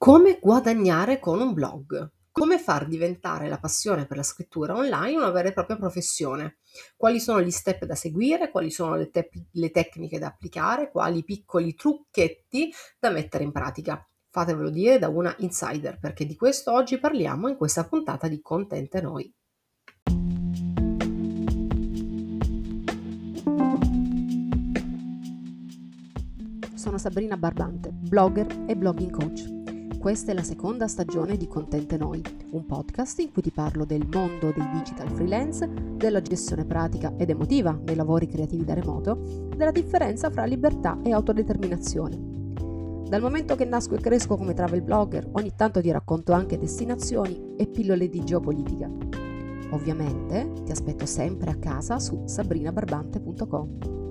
Come guadagnare con un blog? Come far diventare la passione per la scrittura online una vera e propria professione? Quali sono gli step da seguire? Quali sono le, te- le tecniche da applicare? Quali piccoli trucchetti da mettere in pratica? Fatevelo dire da una insider, perché di questo oggi parliamo in questa puntata di Contente Noi. Sono Sabrina Barbante, blogger e blogging coach questa è la seconda stagione di Contente Noi, un podcast in cui ti parlo del mondo dei digital freelance, della gestione pratica ed emotiva dei lavori creativi da remoto, della differenza fra libertà e autodeterminazione. Dal momento che nasco e cresco come travel blogger, ogni tanto ti racconto anche destinazioni e pillole di geopolitica. Ovviamente ti aspetto sempre a casa su sabrinabarbante.com.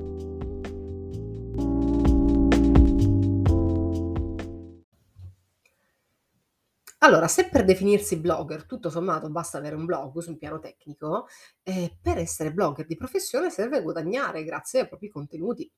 Allora, se per definirsi blogger tutto sommato basta avere un blog su un piano tecnico, eh, per essere blogger di professione serve guadagnare grazie ai propri contenuti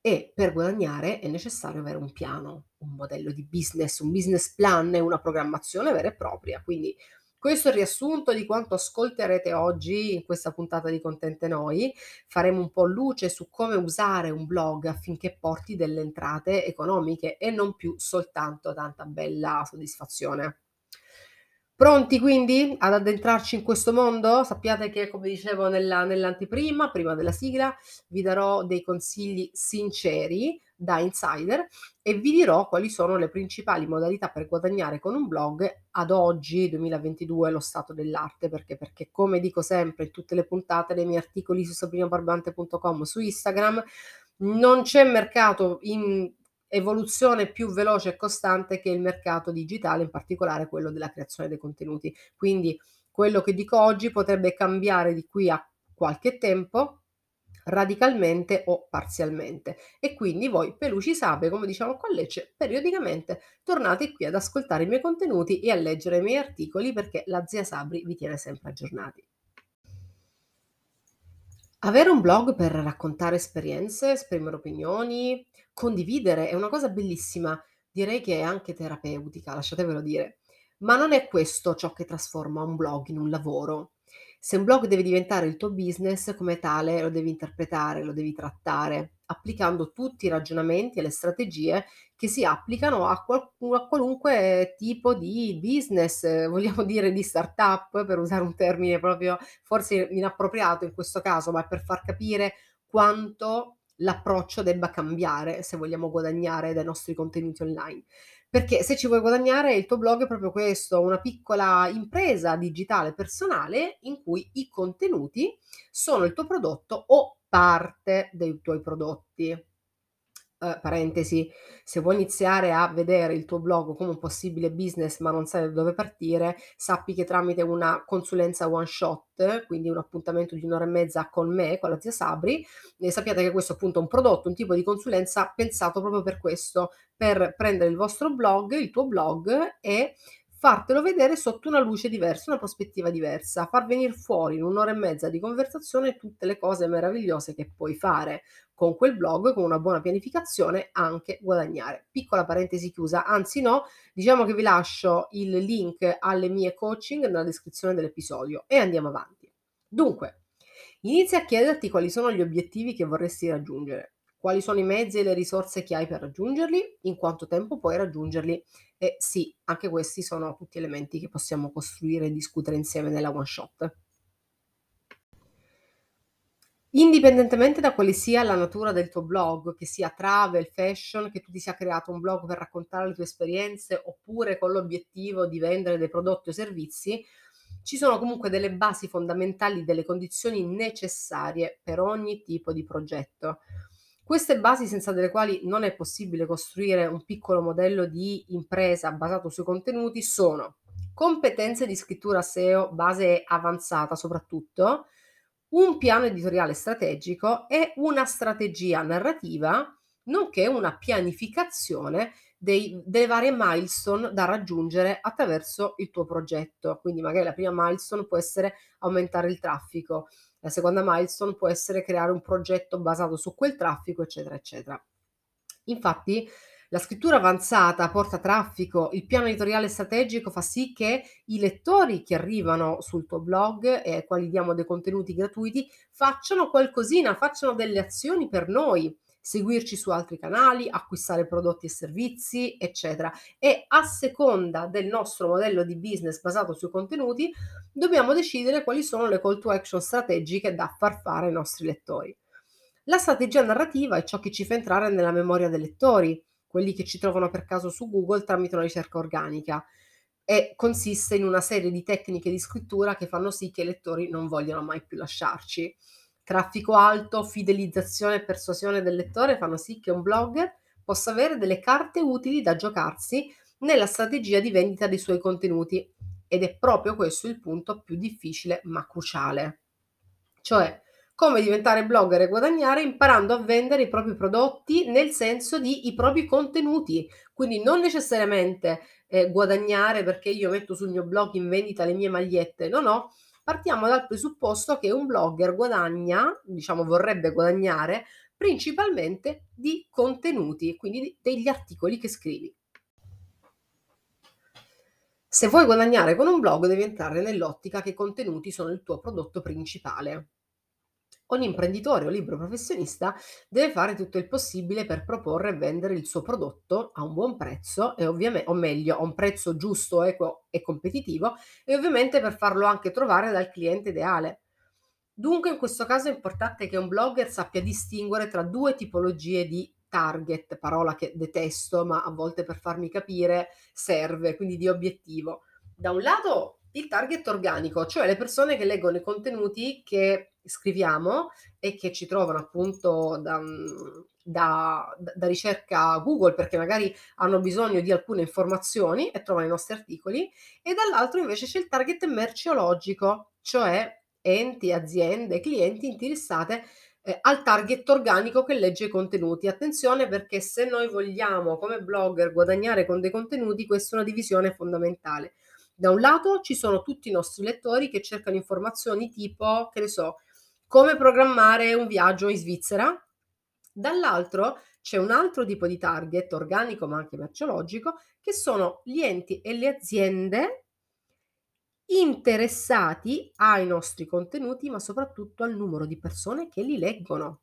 e per guadagnare è necessario avere un piano, un modello di business, un business plan e una programmazione vera e propria. Quindi questo è il riassunto di quanto ascolterete oggi in questa puntata di Contente Noi. Faremo un po' luce su come usare un blog affinché porti delle entrate economiche e non più soltanto tanta bella soddisfazione. Pronti quindi ad addentrarci in questo mondo? Sappiate che, come dicevo nella, nell'anteprima, prima della sigla, vi darò dei consigli sinceri da insider e vi dirò quali sono le principali modalità per guadagnare con un blog ad oggi 2022 lo stato dell'arte perché perché come dico sempre in tutte le puntate dei miei articoli su sabrinabarbante.com su Instagram non c'è mercato in evoluzione più veloce e costante che il mercato digitale, in particolare quello della creazione dei contenuti. Quindi quello che dico oggi potrebbe cambiare di qui a qualche tempo radicalmente o parzialmente. E quindi voi peluci sape come diciamo a Lecce periodicamente tornate qui ad ascoltare i miei contenuti e a leggere i miei articoli perché la zia Sabri vi tiene sempre aggiornati. Avere un blog per raccontare esperienze, esprimere opinioni, condividere è una cosa bellissima, direi che è anche terapeutica, lasciatevelo dire. Ma non è questo ciò che trasforma un blog in un lavoro. Se un blog deve diventare il tuo business, come tale lo devi interpretare, lo devi trattare, applicando tutti i ragionamenti e le strategie che si applicano a, qual- a qualunque tipo di business, vogliamo dire di startup, per usare un termine proprio forse inappropriato in questo caso, ma per far capire quanto l'approccio debba cambiare se vogliamo guadagnare dai nostri contenuti online. Perché se ci vuoi guadagnare il tuo blog è proprio questo, una piccola impresa digitale personale in cui i contenuti sono il tuo prodotto o parte dei tuoi prodotti eh, parentesi, se vuoi iniziare a vedere il tuo blog come un possibile business ma non sai da dove partire, sappi che tramite una consulenza one shot, quindi un appuntamento di un'ora e mezza con me, con la zia Sabri, eh, sappiate che questo appunto è un prodotto, un tipo di consulenza pensato proprio per questo, per prendere il vostro blog, il tuo blog e fartelo vedere sotto una luce diversa, una prospettiva diversa, far venire fuori in un'ora e mezza di conversazione tutte le cose meravigliose che puoi fare con quel blog, con una buona pianificazione, anche guadagnare. Piccola parentesi chiusa, anzi no, diciamo che vi lascio il link alle mie coaching nella descrizione dell'episodio e andiamo avanti. Dunque, inizia a chiederti quali sono gli obiettivi che vorresti raggiungere quali sono i mezzi e le risorse che hai per raggiungerli, in quanto tempo puoi raggiungerli. E sì, anche questi sono tutti elementi che possiamo costruire e discutere insieme nella one shot. Indipendentemente da quale sia la natura del tuo blog, che sia travel, fashion, che tu ti sia creato un blog per raccontare le tue esperienze oppure con l'obiettivo di vendere dei prodotti o servizi, ci sono comunque delle basi fondamentali, delle condizioni necessarie per ogni tipo di progetto. Queste basi senza delle quali non è possibile costruire un piccolo modello di impresa basato sui contenuti sono competenze di scrittura SEO, base avanzata soprattutto, un piano editoriale strategico e una strategia narrativa, nonché una pianificazione dei, delle varie milestone da raggiungere attraverso il tuo progetto. Quindi magari la prima milestone può essere aumentare il traffico, la seconda milestone può essere creare un progetto basato su quel traffico, eccetera, eccetera. Infatti, La scrittura avanzata porta traffico, il piano editoriale strategico fa sì che i lettori che arrivano sul tuo blog e ai quali diamo dei contenuti gratuiti facciano qualcosina, facciano delle azioni per noi, seguirci su altri canali, acquistare prodotti e servizi, eccetera. E a seconda del nostro modello di business basato sui contenuti, dobbiamo decidere quali sono le call to action strategiche da far fare ai nostri lettori. La strategia narrativa è ciò che ci fa entrare nella memoria dei lettori, quelli che ci trovano per caso su Google tramite una ricerca organica e consiste in una serie di tecniche di scrittura che fanno sì che i lettori non vogliano mai più lasciarci. Traffico alto, fidelizzazione e persuasione del lettore fanno sì che un blogger possa avere delle carte utili da giocarsi nella strategia di vendita dei suoi contenuti ed è proprio questo il punto più difficile ma cruciale. Cioè, come diventare blogger e guadagnare imparando a vendere i propri prodotti nel senso di i propri contenuti. Quindi non necessariamente eh, guadagnare perché io metto sul mio blog in vendita le mie magliette, no, no, partiamo dal presupposto che un blogger guadagna, diciamo vorrebbe guadagnare, principalmente di contenuti, quindi degli articoli che scrivi. Se vuoi guadagnare con un blog devi entrare nell'ottica che i contenuti sono il tuo prodotto principale. Ogni imprenditore o libero professionista deve fare tutto il possibile per proporre e vendere il suo prodotto a un buon prezzo e ovviamente, o meglio, a un prezzo giusto, equo e competitivo e ovviamente per farlo anche trovare dal cliente ideale. Dunque in questo caso è importante che un blogger sappia distinguere tra due tipologie di target, parola che detesto, ma a volte per farmi capire serve, quindi di obiettivo. Da un lato il target organico, cioè le persone che leggono i contenuti che scriviamo e che ci trovano appunto da, da, da, ricerca Google perché magari hanno bisogno di alcune informazioni e trovano i nostri articoli e dall'altro invece c'è il target merceologico, cioè enti, aziende, clienti interessate eh, al target organico che legge i contenuti. Attenzione perché se noi vogliamo come blogger guadagnare con dei contenuti, questa è una divisione fondamentale. Da un lato ci sono tutti i nostri lettori che cercano informazioni tipo, che ne so, come programmare un viaggio in Svizzera. Dall'altro c'è un altro tipo di target, organico ma anche merceologico, che sono gli enti e le aziende interessati ai nostri contenuti, ma soprattutto al numero di persone che li leggono.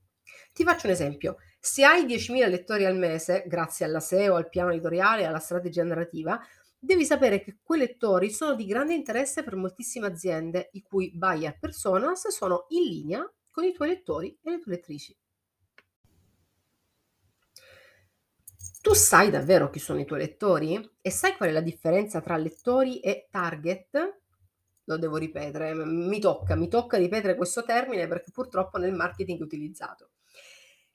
Ti faccio un esempio. Se hai 10.000 lettori al mese, grazie alla SEO, al piano editoriale, alla strategia narrativa, Devi sapere che quei lettori sono di grande interesse per moltissime aziende, i cui buyer personas sono in linea con i tuoi lettori e le tue lettrici. Tu sai davvero chi sono i tuoi lettori? E sai qual è la differenza tra lettori e target? Lo devo ripetere, mi tocca, mi tocca ripetere questo termine perché purtroppo nel marketing è utilizzato.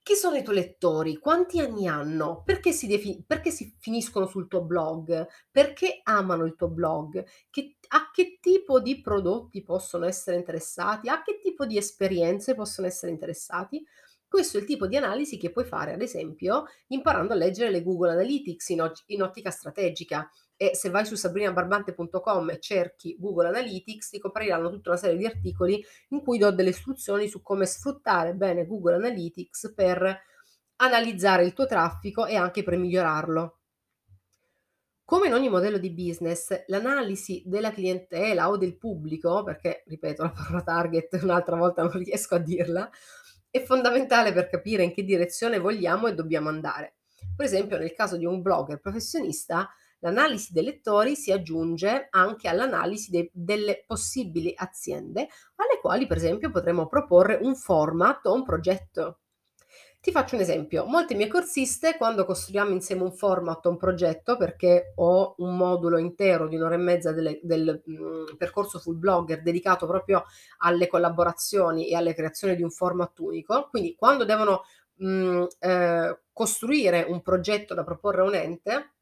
Chi sono i tuoi lettori? Quanti anni hanno? Perché si, defi- perché si finiscono sul tuo blog? Perché amano il tuo blog? Che, a che tipo di prodotti possono essere interessati? A che tipo di esperienze possono essere interessati? Questo è il tipo di analisi che puoi fare, ad esempio, imparando a leggere le Google Analytics in, o- in ottica strategica e se vai su sabrinabarbante.com e cerchi Google Analytics ti compariranno tutta una serie di articoli in cui do delle istruzioni su come sfruttare bene Google Analytics per analizzare il tuo traffico e anche per migliorarlo. Come in ogni modello di business, l'analisi della clientela o del pubblico, perché ripeto la parola target un'altra volta non riesco a dirla, è fondamentale per capire in che direzione vogliamo e dobbiamo andare. Per esempio, nel caso di un blogger professionista, L'analisi dei lettori si aggiunge anche all'analisi de- delle possibili aziende alle quali per esempio potremmo proporre un format o un progetto. Ti faccio un esempio, molte mie corsiste quando costruiamo insieme un format o un progetto, perché ho un modulo intero di un'ora e mezza delle, del mh, mm, percorso full blogger dedicato proprio alle collaborazioni e alle creazioni di un format unico, quindi quando devono mh, mm, eh, costruire un progetto da proporre a un ente,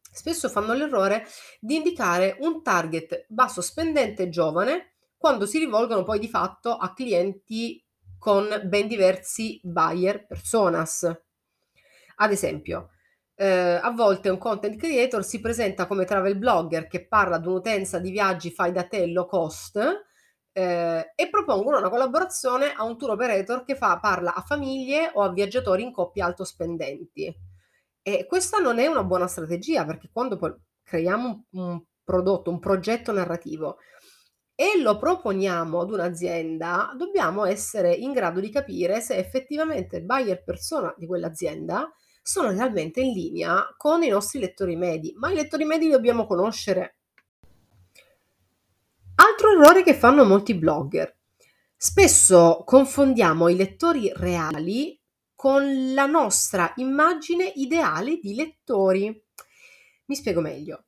spesso fanno l'errore di indicare un target basso spendente giovane quando si rivolgono poi di fatto a clienti con ben diversi buyer personas. Ad esempio, eh, a volte un content creator si presenta come travel blogger che parla ad un'utenza di viaggi fai da te low cost eh, e propongono una collaborazione a un tour operator che fa, parla a famiglie o a viaggiatori in coppia alto spendenti E questa non è una buona strategia, perché quando poi creiamo un un prodotto, un progetto narrativo e lo proponiamo ad un'azienda, dobbiamo essere in grado di capire se effettivamente il buyer persona di quell'azienda sono realmente in linea con i nostri lettori medi, ma i lettori medi li dobbiamo conoscere. Altro errore che fanno molti blogger. Spesso confondiamo i lettori reali con la nostra immagine ideale di lettori. Mi spiego meglio.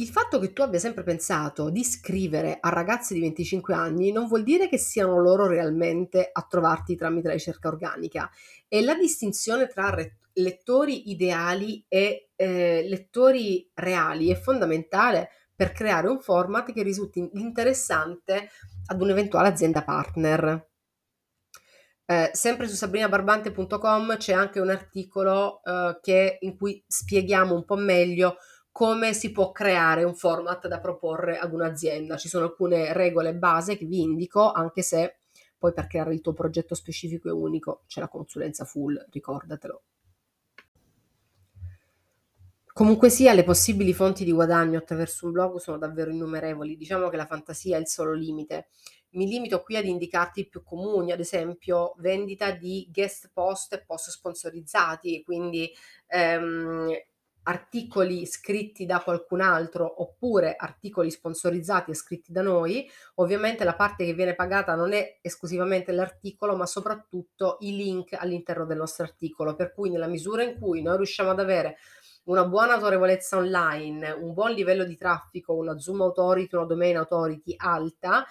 Il fatto che tu abbia sempre pensato di scrivere a ragazzi di 25 anni non vuol dire che siano loro realmente a trovarti tramite la ricerca organica. E la distinzione tra re- lettori ideali e eh, lettori reali è fondamentale per creare un format che risulti interessante ad un'eventuale azienda partner. Eh, sempre su sabrinabarbante.com c'è anche un articolo eh, che, in cui spieghiamo un po' meglio come si può creare un format da proporre ad un'azienda. Ci sono alcune regole base che vi indico, anche se poi per creare il tuo progetto specifico e unico c'è la consulenza full, ricordatelo. Comunque sia, le possibili fonti di guadagno attraverso un blog sono davvero innumerevoli. Diciamo che la fantasia è il solo limite. Mi limito qui ad indicarti i più comuni, ad esempio vendita di guest post e post sponsorizzati, quindi ehm, articoli scritti da qualcun altro oppure articoli sponsorizzati e scritti da noi. Ovviamente la parte che viene pagata non è esclusivamente l'articolo, ma soprattutto i link all'interno del nostro articolo, per cui nella misura in cui noi riusciamo ad avere una buona autorevolezza online, un buon livello di traffico, una Zoom Authority, una Domain Authority alta,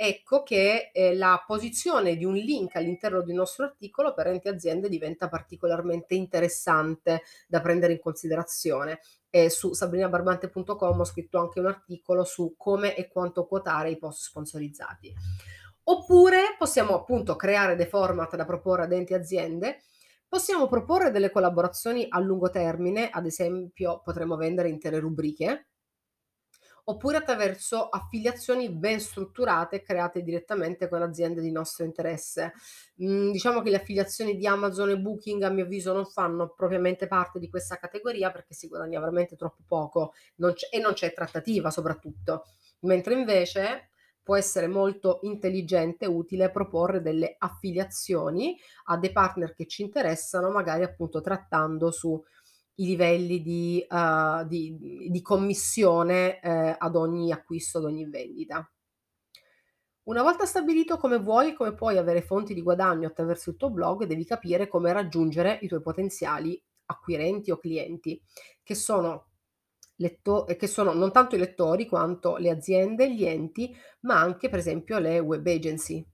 ecco che eh, la posizione di un link all'interno di un nostro articolo per enti aziende diventa particolarmente interessante da prendere in considerazione. E su sabrinabarbante.com ho scritto anche un articolo su come e quanto quotare i post sponsorizzati. Oppure possiamo appunto creare dei format da proporre ad enti aziende Possiamo proporre delle collaborazioni a lungo termine, ad esempio potremmo vendere intere rubriche, oppure attraverso affiliazioni ben strutturate create direttamente con aziende di nostro interesse. Mm, diciamo che le affiliazioni di Amazon e Booking a mio avviso non fanno propriamente parte di questa categoria perché si guadagna veramente troppo poco non e non c'è trattativa soprattutto, mentre invece può essere molto intelligente e utile proporre delle affiliazioni a dei partner che ci interessano, magari appunto trattando su i livelli di, uh, di, di commissione eh, ad ogni acquisto, ad ogni vendita. Una volta stabilito come vuoi e come puoi avere fonti di guadagno attraverso il tuo blog, devi capire come raggiungere i tuoi potenziali acquirenti o clienti, che sono letto- che sono non tanto i lettori quanto le aziende, gli enti, ma anche per esempio le web agency.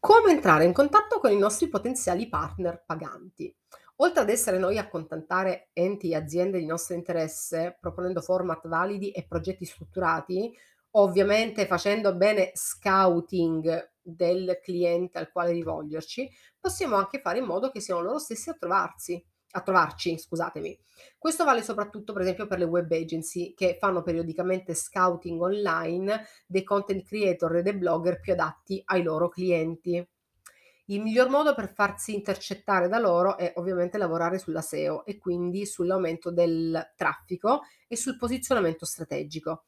Come entrare in contatto con i nostri potenziali partner paganti? Oltre ad essere noi a contattare enti e aziende di nostro interesse, proponendo format validi e progetti strutturati, ovviamente facendo bene scouting del cliente al quale rivolgerci, possiamo anche fare in modo che siano loro stessi a trovarsi a trovarci, scusatemi. Questo vale soprattutto per esempio per le web agency che fanno periodicamente scouting online dei content creator e dei blogger più adatti ai loro clienti. Il miglior modo per farsi intercettare da loro è ovviamente lavorare sulla SEO e quindi sull'aumento del traffico e sul posizionamento strategico.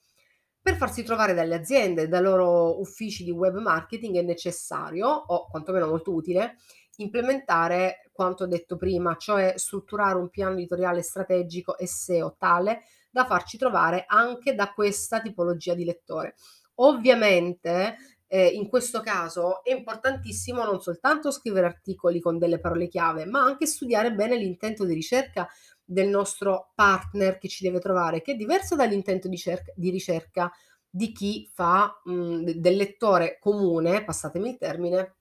Per farsi trovare dalle aziende, dai loro uffici di web marketing è necessario, o quantomeno molto utile, implementare quanto detto prima, cioè strutturare un piano editoriale strategico e SEO tale da farci trovare anche da questa tipologia di lettore. Ovviamente eh, in questo caso è importantissimo non soltanto scrivere articoli con delle parole chiave, ma anche studiare bene l'intento di ricerca del nostro partner che ci deve trovare, che è diverso dall'intento di, cerca, di ricerca di chi fa mh, del lettore comune, passatemi il termine,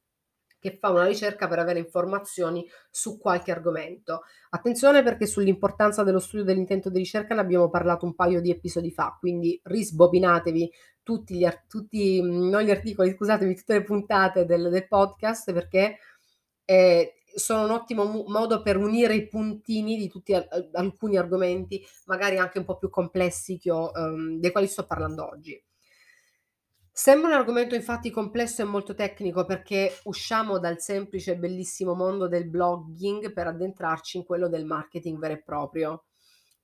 che fa una ricerca per avere informazioni su qualche argomento. Attenzione perché sull'importanza dello studio dell'intento di ricerca ne abbiamo parlato un paio di episodi fa, quindi risbobinatevi tutti gli, tutti, non gli articoli, scusatemi, tutte le puntate del, del podcast perché eh, sono un ottimo mo- modo per unire i puntini di tutti al- alcuni argomenti, magari anche un po' più complessi ho, um, dei quali sto parlando oggi. Sembra un argomento infatti complesso e molto tecnico perché usciamo dal semplice e bellissimo mondo del blogging per addentrarci in quello del marketing vero e proprio.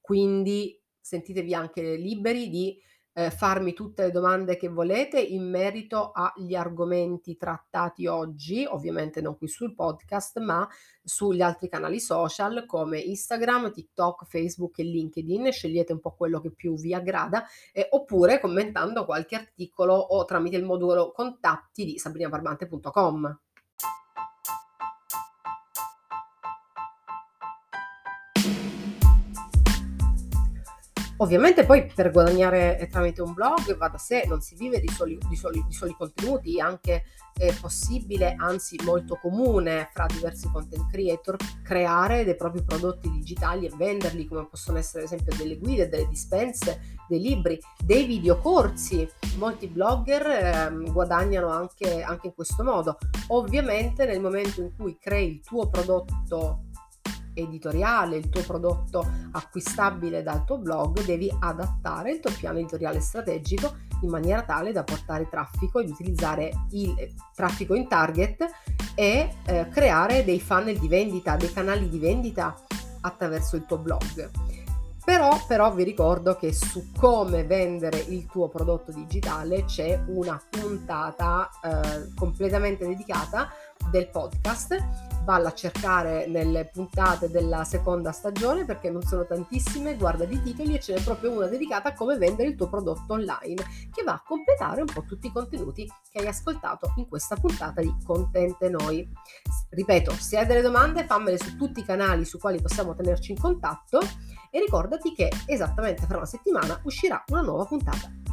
Quindi sentitevi anche liberi di ehm, farmi tutte le domande che volete in merito agli argomenti trattati oggi, ovviamente non qui sul podcast, ma sugli altri canali social come Instagram, TikTok, Facebook e LinkedIn. Scegliete un po' quello che più vi aggrada, eh, oppure commentando qualche articolo o tramite il modulo contatti di sabrinabarbante.com. Ovviamente poi per guadagnare, ehm, tramite un blog va da sé, non si vive di soli di soli di soli contenuti, è anche, ehm, possibile, anzi molto comune fra diversi content creator, creare dei propri prodotti digitali e venderli, come possono essere ad esempio delle guide, delle dispense, dei libri, dei videocorsi. Molti blogger, ehm, guadagnano anche anche in questo modo. Ovviamente nel momento in cui crei il tuo prodotto editoriale, il tuo prodotto acquistabile dal tuo blog, devi adattare il tuo piano editoriale strategico in maniera tale da portare traffico ed utilizzare il traffico in target e eh, creare dei funnel di vendita, dei canali di vendita attraverso il tuo blog. Però, però vi ricordo che su come vendere il tuo prodotto digitale c'è una puntata eh, completamente dedicata del podcast valla a cercare nelle puntate della seconda stagione perché non sono tantissime, guarda di titoli e ce n'è proprio una dedicata a come vendere il tuo prodotto online che va a completare un po' tutti i contenuti che hai ascoltato in questa puntata di Contente Noi. Ripeto, se hai delle domande fammele su tutti i canali su quali possiamo tenerci in contatto e ricordati che esattamente fra una settimana uscirà una nuova puntata.